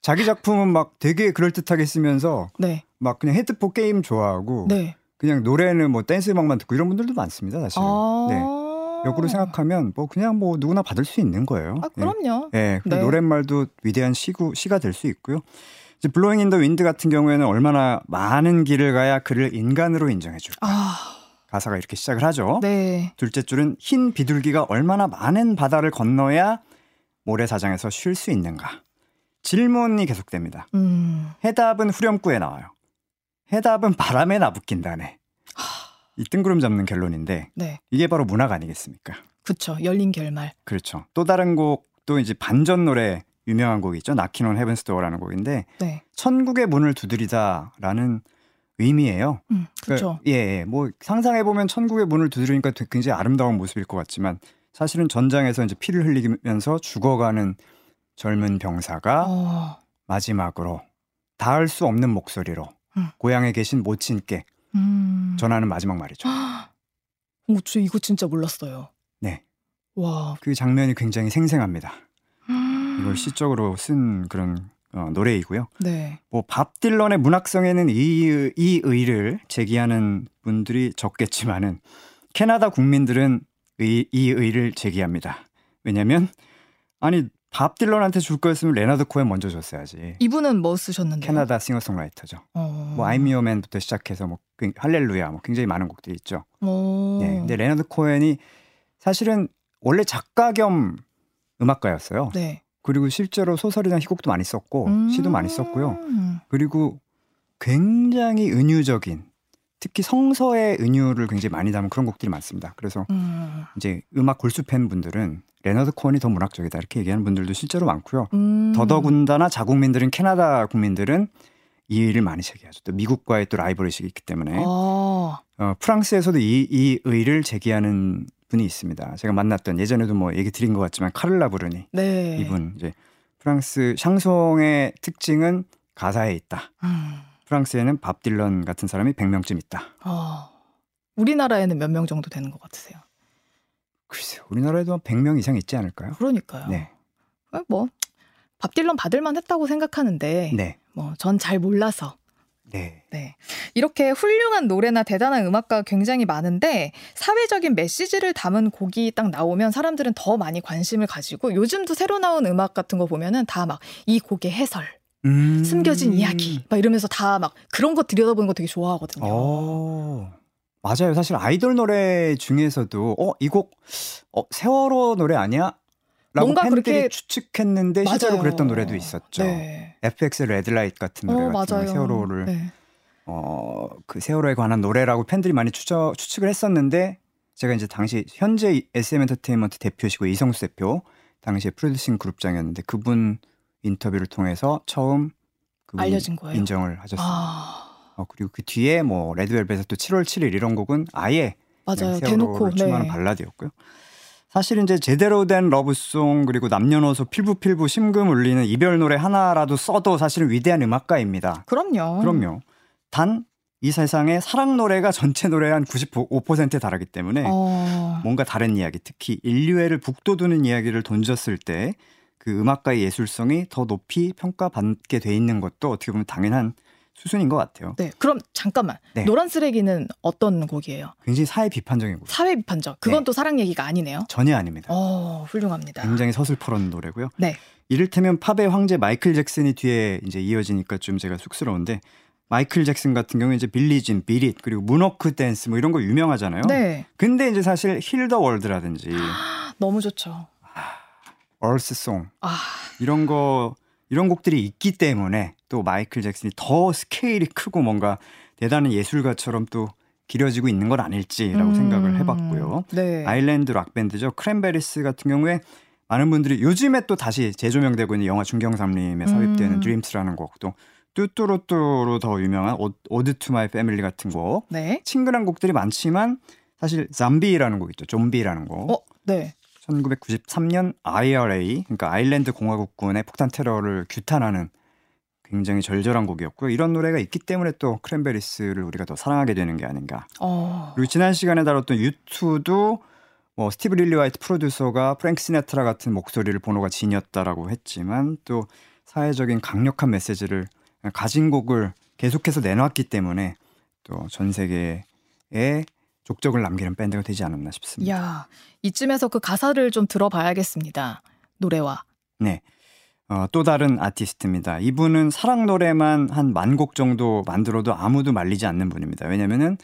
자기 작품은 막 되게 그럴듯하게 쓰면서 네. 막 그냥 핸드폰 게임 좋아하고 네. 그냥 노래는 뭐 댄스 음악만 듣고 이런 분들도 많습니다, 사실. 아. 네. 역으로 생각하면 뭐 그냥 뭐 누구나 받을 수 있는 거예요. 아, 그럼요. 예. 예. 네. 노랫말도 위대한 시구 시가 될 수 있고요. 이제 Blowin' in the Wind 같은 경우에는 얼마나 많은 길을 가야 그를 인간으로 인정해 줄까. 아, 가사가 이렇게 시작을 하죠. 네. 둘째 줄은 흰 비둘기가 얼마나 많은 바다를 건너야 모래사장에서 쉴 수 있는가. 질문이 계속됩니다. 음. 해답은 후렴구에 나와요. 해답은 바람에 나부낀다네. 이 뜬구름 잡는 결론인데 네. 이게 바로 문학 아니겠습니까? 그쵸. 열린 결말. 그렇죠. 또 다른 곡도 이제 반전 노래 유명한 곡이 있죠. 나킨 온 헤븐스 도어라는 곡인데 네. 천국의 문을 두드리다라는 의미예요. 음, 그쵸. 그, 예, 예. 뭐 상상해 보면 천국의 문을 두드리니까 굉장히 아름다운 모습일 것 같지만 사실은 전장에서 이제 피를 흘리면서 죽어가는 젊은 병사가 어. 마지막으로 닿을 수 없는 목소리로 음. 고향에 계신 모친께 음. 전하는 마지막 말이죠. 어, 저 이거 진짜 몰랐어요. 네. 와. 그 장면이 굉장히 생생합니다. 음. 이걸 시적으로 쓴 그런 어, 노래이고요. 네. 뭐밥 딜런의 문학성에는 이, 이 의를 제기하는 분들이 적겠지만은 캐나다 국민들은 이의, 이의를 제기합니다. 왜냐면 아니 밥 딜런한테 줄 거였으면 레나드 코엔 먼저 줬어야지. 이분은 뭐 쓰셨는데요? 캐나다 싱어송라이터죠. 어. 뭐 I'm Your Man부터 시작해서 뭐 굉- 할렐루야 뭐 굉장히 많은 곡들이 있죠. 어. 네. 근데 레나드 코엔이 사실은 원래 작가 겸 음악가였어요. 네. 그리고 실제로 소설이나 희곡도 많이 썼고 음. 시도 많이 썼고요. 그리고 굉장히 은유적인 특히 성서의 은유를 굉장히 많이 담은 그런 곡들이 많습니다. 그래서 음. 이제 음악 골수 팬분들은 레너드 코언이 더 문학적이다 이렇게 얘기하는 분들도 실제로 많고요. 음. 더더군다나 자국민들은 캐나다 국민들은 이의를 많이 제기하죠. 또 미국과의 또 라이벌 의식이 있기 때문에 아. 어, 프랑스에서도 이, 이의를 제기하는 분이 있습니다. 제가 만났던 예전에도 뭐 얘기 드린 것 같지만 카를라 브루니 네. 이분 이제 프랑스 샹송의 특징은 가사에 있다. 음. 프랑스에는 밥 딜런 같은 사람이 100명쯤 있다. 어. 우리나라에는 몇 명 정도 되는 것 같으세요? 글쎄요. 우리나라에도 한 100명 이상 있지 않을까요? 그러니까요. 네. 어, 뭐, 밥 딜런 받을만 했다고 생각하는데, 네. 뭐, 전 잘 몰라서. 네. 네. 이렇게 훌륭한 노래나 대단한 음악가가 굉장히 많은데, 사회적인 메시지를 담은 곡이 딱 나오면 사람들은 더 많이 관심을 가지고, 요즘도 새로 나온 음악 같은 거 보면은 다 막 이 곡의 해설, 음. 숨겨진 이야기, 막 이러면서 다 막 그런 거 들여다보는 거 되게 좋아하거든요. 어. 맞아요. 사실 아이돌 노래 중에서도 어, 이 곡 어, 세월호 노래 아니야? 라고 뭔가 팬들이 그렇게- 추측했는데 실제로 맞아요. 그랬던 노래도 있었죠. 네. FX 레드라이트 같은 노래 어, 같은 맞아요. 세월호를 네. 어, 그 세월호에 관한 노래라고 팬들이 많이 추적, 추측을 했었는데 제가 이제 당시 현재 SM 엔터테인먼트 대표시고 이성수 대표 당시에 프로듀싱 그룹장이었는데 그분 인터뷰를 통해서 처음 알려진 거예요? 인정을 하셨습니다. 아, 어, 그리고 그 뒤에 뭐 레드벨벳의 또 7월 7일 이런 곡은 아예 맞아요. 대놓고. 추모하는 네. 발라드였고요. 사실 이제 제대로 된 러브송 그리고 남녀노소 필부필부 심금 울리는 이별 노래 하나라도 써도 사실은 위대한 음악가입니다. 그럼요. 그럼요. 단 이 세상에 사랑 노래가 전체 노래의 한 95%에 달하기 때문에 어, 뭔가 다른 이야기, 특히 인류애를 북돋우는 이야기를 던졌을 때 그 음악가의 예술성이 더 높이 평가받게 돼 있는 것도 어떻게 보면 당연한 수순인 것 같아요. 네. 그럼 잠깐만. 네. 노란 쓰레기는 어떤 곡이에요? 굉장히 사회 비판적인 곡. 사회 비판적. 그건 네. 또 사랑 얘기가 아니네요. 전혀 아닙니다. 어, 훌륭합니다. 굉장히 서슬퍼런 노래고요. 네. 이를테면 팝의 황제 마이클 잭슨이 뒤에 이제 이어지니까 좀 제가 쑥스러운데 마이클 잭슨 같은 경우에 이제 Billie Jean, Beat It 그리고 문워크 댄스 뭐 이런 거 유명하잖아요. 네. 근데 이제 사실 Heal the World라든지 너무 좋죠. Earth Song 아, 이런 거 이런 곡들이 있기 때문에 또 마이클 잭슨이 더 스케일이 크고 뭔가 대단한 예술가처럼 또 기려지고 있는 건 아닐지라고 음, 생각을 해봤고요. 네. 아일랜드 락 밴드죠. 크랜베리스 같은 경우에 많은 분들이 요즘에 또 다시 재조명되고 있는 영화 중경삼림에 삽입되는 음. Dreams라는 곡도 뚜뚜루뚜로 더 유명한 Ode to My Family 같은 곡 네. 친근한 곡들이 많지만 사실 Zombie라는 곡 있죠. 좀비라는 곡. 어, 네. 1993년 IRA 그러니까 아일랜드 공화국군의 폭탄 테러를 규탄하는 굉장히 절절한 곡이었고요. 이런 노래가 있기 때문에 또 크랜베리스를 우리가 더 사랑하게 되는 게 아닌가. 어. 그리고 지난 시간에 다뤘던 유투도 뭐 스티브 릴리화이트 프로듀서가 프랭크 시네트라 같은 목소리를 보노가 지녔다라고 했지만 또 사회적인 강력한 메시지를 가진 곡을 계속해서 내놨기 때문에 또 전 세계에 족적을 남기는 밴드가 되지 않았나 싶습니다. 야, 이쯤에서 그 가사를 좀 들어봐야겠습니다. 노래와. 네. 어, 또 다른 아티스트입니다. 이분은 사랑 노래만 한 만 곡 정도 만들어도 아무도 말리지 않는 분입니다. 왜냐면은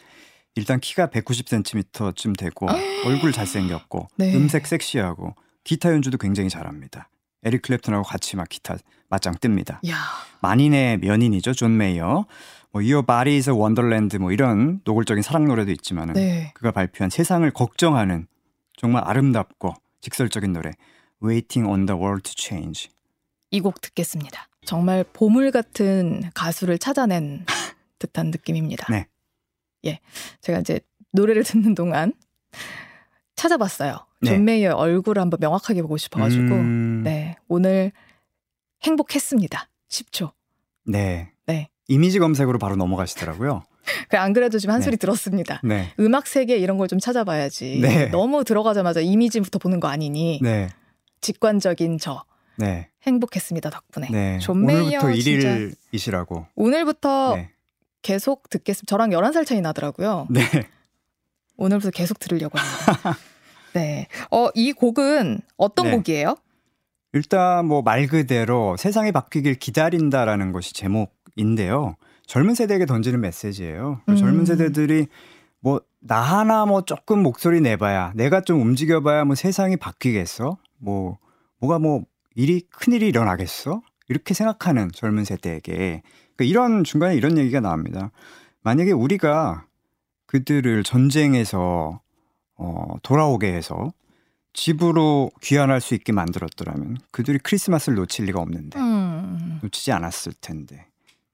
일단 키가 190cm쯤 되고 얼굴 잘생겼고 네. 음색 섹시하고 기타 연주도 굉장히 잘합니다. 에릭 클랩튼하고 같이 막 기타 맞짱 뜹니다. 야. 만인의 연인이죠. 존 메이어. 뭐 Your Body is a Wonderland 뭐 이런 노골적인 사랑 노래도 있지만은 네. 그가 발표한 세상을 걱정하는 정말 아름답고 직설적인 노래 Waiting on the World to Change. 이 곡 듣겠습니다. 정말 보물 같은 가수를 찾아낸 듯한 느낌입니다. 네. 예. 제가 이제 노래를 듣는 동안 찾아봤어요. 네. 존 메이어의 얼굴을 한번 명확하게 보고 싶어가지고. 음, 네. 오늘 행복했습니다. 10초. 네. 네. 이미지 검색으로 바로 넘어가시더라고요. 그안 그래도 지금 한 네. 소리 들었습니다. 네. 음악 세계 이런 걸 좀 찾아봐야지. 네. 너무 들어가자마자 이미지부터 보는 거 아니니. 네. 직관적인 저 네. 행복했습니다 덕분에. 네. 존 메이어 오늘부터 진짜- 어. 1일이시라고. 오늘부터 네. 계속 듣겠습니다. 저랑 11살 차이 나더라고요. 네. 오늘부터 계속 들으려고 합니다. 네. 어, 이 곡은 어떤 네. 곡이에요? 일단 뭐 말 그대로 세상이 바뀌길 기다린다라는 것이 제목 인데요. 젊은 세대에게 던지는 메시지예요. 음. 젊은 세대들이 뭐 나 하나 뭐 조금 목소리 내봐야 내가 좀 움직여봐야 뭐 세상이 바뀌겠어? 뭐 뭐가 뭐 일이 큰 일이 일어나겠어? 이렇게 생각하는 젊은 세대에게 그러니까 이런 중간에 이런 얘기가 나옵니다. 만약에 우리가 그들을 전쟁에서 어, 돌아오게 해서 집으로 귀환할 수 있게 만들었더라면 그들이 크리스마스를 놓칠 리가 없는데 음. 놓치지 않았을 텐데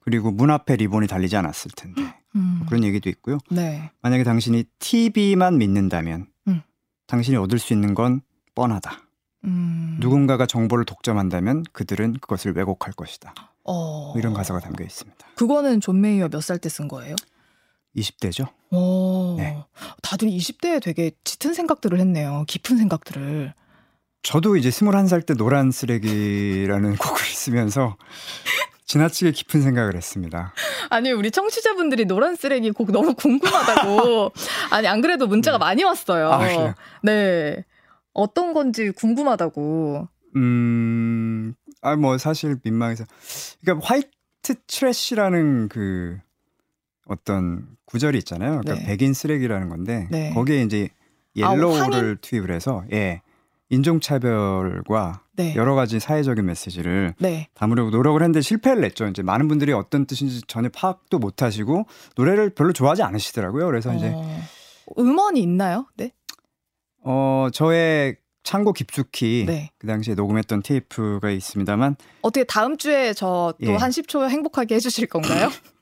그리고 문 앞에 리본이 달리지 않았을 텐데 음. 그런 얘기도 있고요. 네. 만약에 당신이 TV만 믿는다면 음. 당신이 얻을 수 있는 건 뻔하다. 음. 누군가가 정보를 독점한다면 그들은 그것을 왜곡할 것이다. 어. 뭐 이런 가사가 담겨 있습니다. 그거는 존 메이어 몇 살 때 쓴 거예요? 20대죠? 오. 네. 다들 20대에 되게 짙은 생각들을 했네요. 깊은 생각들을. 저도 이제 21살 때 노란 쓰레기라는 곡을 쓰면서 지나치게 깊은 생각을 했습니다. 아니 우리 청취자분들이 노란 쓰레기 곡 너무 궁금하다고. 아니 안 그래도 문자가 많이 왔어요. 아, 그래요? 네. 어떤 건지 궁금하다고. 음, 아, 뭐, 사실 민망해서. 그러니까, white trash라는 그 어떤 구절이 있잖아요. 그러니까 네. 백인 쓰레기라는 건데, 네. 거기에 이제 아, yellow를 황인? 투입을 해서, 예. 인종차별과 네. 여러 가지 사회적인 메시지를 네. 담으려고 노력을 했는데 실패를 했죠. 이제 많은 분들이 어떤 뜻인지 전혀 파악도 못 하시고, 노래를 별로 좋아하지 않으시더라고요. 그래서 이제, 어, 음원이 있나요? 네. 어, 저의 창고 깊숙이 네. 그 당시에 녹음했던 테이프가 있습니다만, 어떻게 다음 주에 저 또 예. 한 10초 행복하게 해주실 건가요?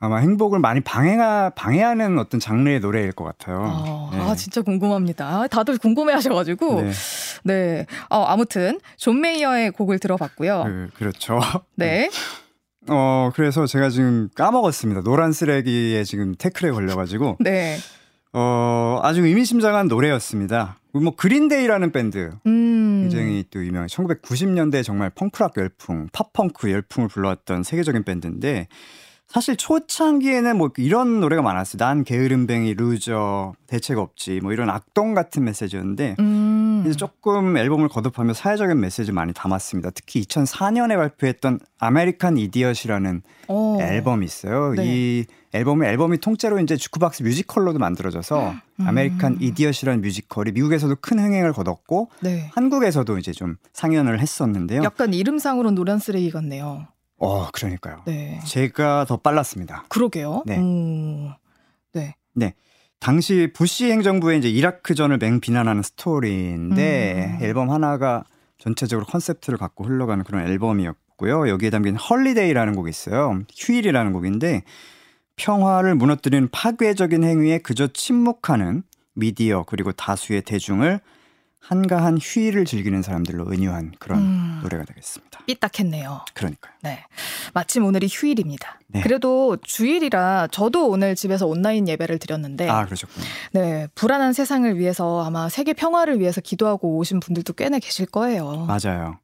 아마 행복을 많이 방해하, 방해하는 어떤 장르의 노래일 것 같아요. 어, 네. 아 진짜 궁금합니다. 다들 궁금해하셔가지고 네, 네. 어, 아무튼 존 메이어의 곡을 들어봤고요. 그, 그렇죠. 네. 어, 그래서 제가 지금 까먹었습니다. 노란 쓰레기에 지금 태클에 걸려가지고, 네. 어, 아주 의미심장한 노래였습니다. 뭐, 그린데이라는 밴드. 음. 굉장히 또 유명한 1990년대 정말 펑크락 열풍, pop punk 열풍을 불러왔던 세계적인 밴드인데 사실 초창기에는 뭐 이런 노래가 많았어요. 난 게으름뱅이, 루저, 대책 없지 뭐 이런 악동 같은 메시지였는데 음. 이제 조금 앨범을 거듭하며 사회적인 메시지 많이 담았습니다. 특히 2004년에 발표했던 American Idiot이라는 어. 앨범이 있어요. 네. 이 앨범이 앨범이 통째로 이제 주크박스 뮤지컬로도 만들어져서 음. American Idiot이라는 뮤지컬이 미국에서도 큰 흥행을 거뒀고 네. 한국에서도 이제 좀 상연을 했었는데요. 약간 이름상으로 노란 쓰레기 같네요. 어, 그러니까요. 네. 제가 더 빨랐습니다. 그러게요. 네. 음. 네. 당시 부시 행정부의 이제 이라크전을 맹 비난하는 스토리인데 음. 앨범 하나가 전체적으로 컨셉트를 갖고 흘러가는 그런 앨범이었고요. 여기에 담긴 Holiday라는 곡이 있어요. 휴일이라는 곡인데 평화를 무너뜨리는 파괴적인 행위에 그저 침묵하는 미디어 그리고 다수의 대중을 한가한 휴일을 즐기는 사람들로 은유한 그런 음. 노래가 되겠습니다. 삐딱했네요. 그러니까요. 네. 마침 오늘이 휴일입니다. 네. 그래도 주일이라 저도 오늘 집에서 온라인 예배를 드렸는데 아 그러셨군요. 네, 불안한 세상을 위해서 아마 세계 평화를 위해서 기도하고 오신 분들도 꽤나 계실 거예요. 맞아요.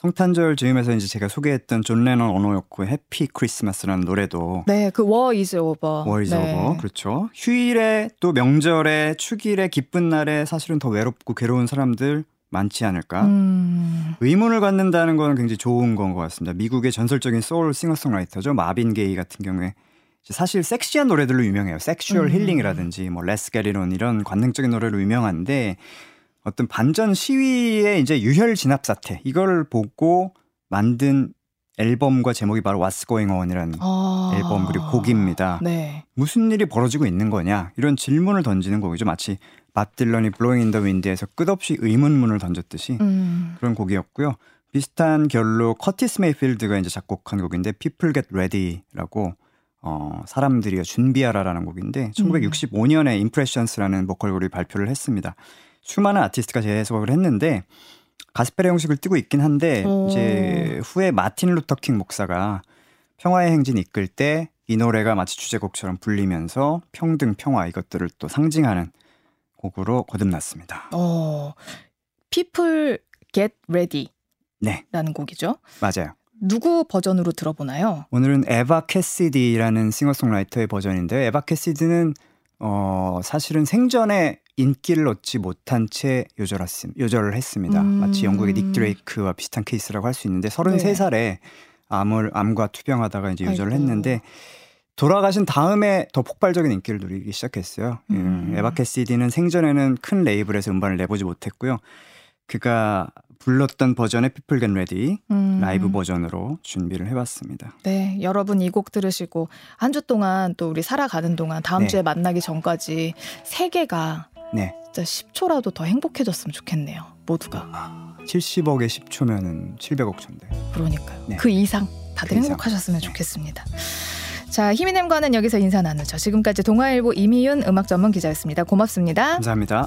성탄절 즈음에서 이제 제가 소개했던 존 레넌 오노요코의 Happy Christmas라는 노래도 네, 그 War is over. War is 네. over 그렇죠. 휴일에 또 명절에 축일에 기쁜 날에 사실은 더 외롭고 괴로운 사람들 많지 않을까. 음, 의문을 갖는다는 건 굉장히 좋은 건 것 같습니다. 미국의 전설적인 소울 싱어송라이터죠. 마빈 게이 같은 경우에 사실 섹시한 노래들로 유명해요. Sexual 음. Healing이라든지 뭐 Let's Get It On 이런 관능적인 노래로 유명한데 어떤 반전 시위의 이제 유혈 진압 사태 이걸 보고 만든 앨범과 제목이 바로 What's Going On이라는 아. 앨범 그리고 곡입니다. 네. 무슨 일이 벌어지고 있는 거냐 이런 질문을 던지는 곡이죠. 마치 밥 딜런이 Blowing in the Wind에서 끝없이 의문문을 던졌듯이 음, 그런 곡이었고요. 비슷한 결로 커티스 메이필드가 이제 작곡한 곡인데 People Get Ready라고 어, 사람들이 준비하라라는 곡인데 1965년에 Impressions라는 보컬 그룹이 발표를 했습니다. 수많은 아티스트가 재해석을 했는데 가스펠의 형식을 띠고 있긴 한데 오. 이제 후에 마틴 루터킹 목사가 평화의 행진 이끌 때 이 노래가 마치 주제곡처럼 불리면서 평등 평화 이것들을 또 상징하는 곡으로 거듭났습니다. 어, People Get Ready. 네, 라는 곡이죠. 맞아요. 누구 버전으로 들어보나요? 오늘은 에바 캐시디라는 싱어송라이터의 버전인데요. 에바 캐시디는 어 사실은 생전에 인기를 얻지 못한 채 요절했음, 요절을 했습니다. 음. 마치 영국의 닉 드레이크와 비슷한 케이스라고 할 수 있는데 33살에 암을 암과 투병하다가 이제 요절을 아이고. 했는데 돌아가신 다음에 더 폭발적인 인기를 누리기 시작했어요. 음. 음, 에바 캐시디는 생전에는 큰 레이블에서 음반을 내보지 못했고요. 그가 불렀던 버전의 People Get Ready 음. 라이브 버전으로 준비를 해봤습니다. 네, 여러분 이 곡 들으시고 한 주 동안 또 우리 살아가는 동안 다음 네. 주에 만나기 전까지 세계가 네. 진짜 10초라도 더 행복해졌으면 좋겠네요. 모두가. 70억에 10초면은 700억 초인데. 그러니까요. 네. 그 이상 다들 그 이상. 행복하셨으면 좋겠습니다. 자, 히미넴과는 여기서 인사 나누죠. 지금까지 동아일보 이미윤 음악 전문 기자였습니다. 고맙습니다. 감사합니다.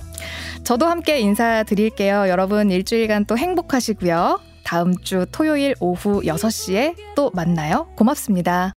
저도 함께 인사드릴게요. 여러분 일주일간 또 행복하시고요. 다음 주 토요일 오후 6시에 또 만나요. 고맙습니다.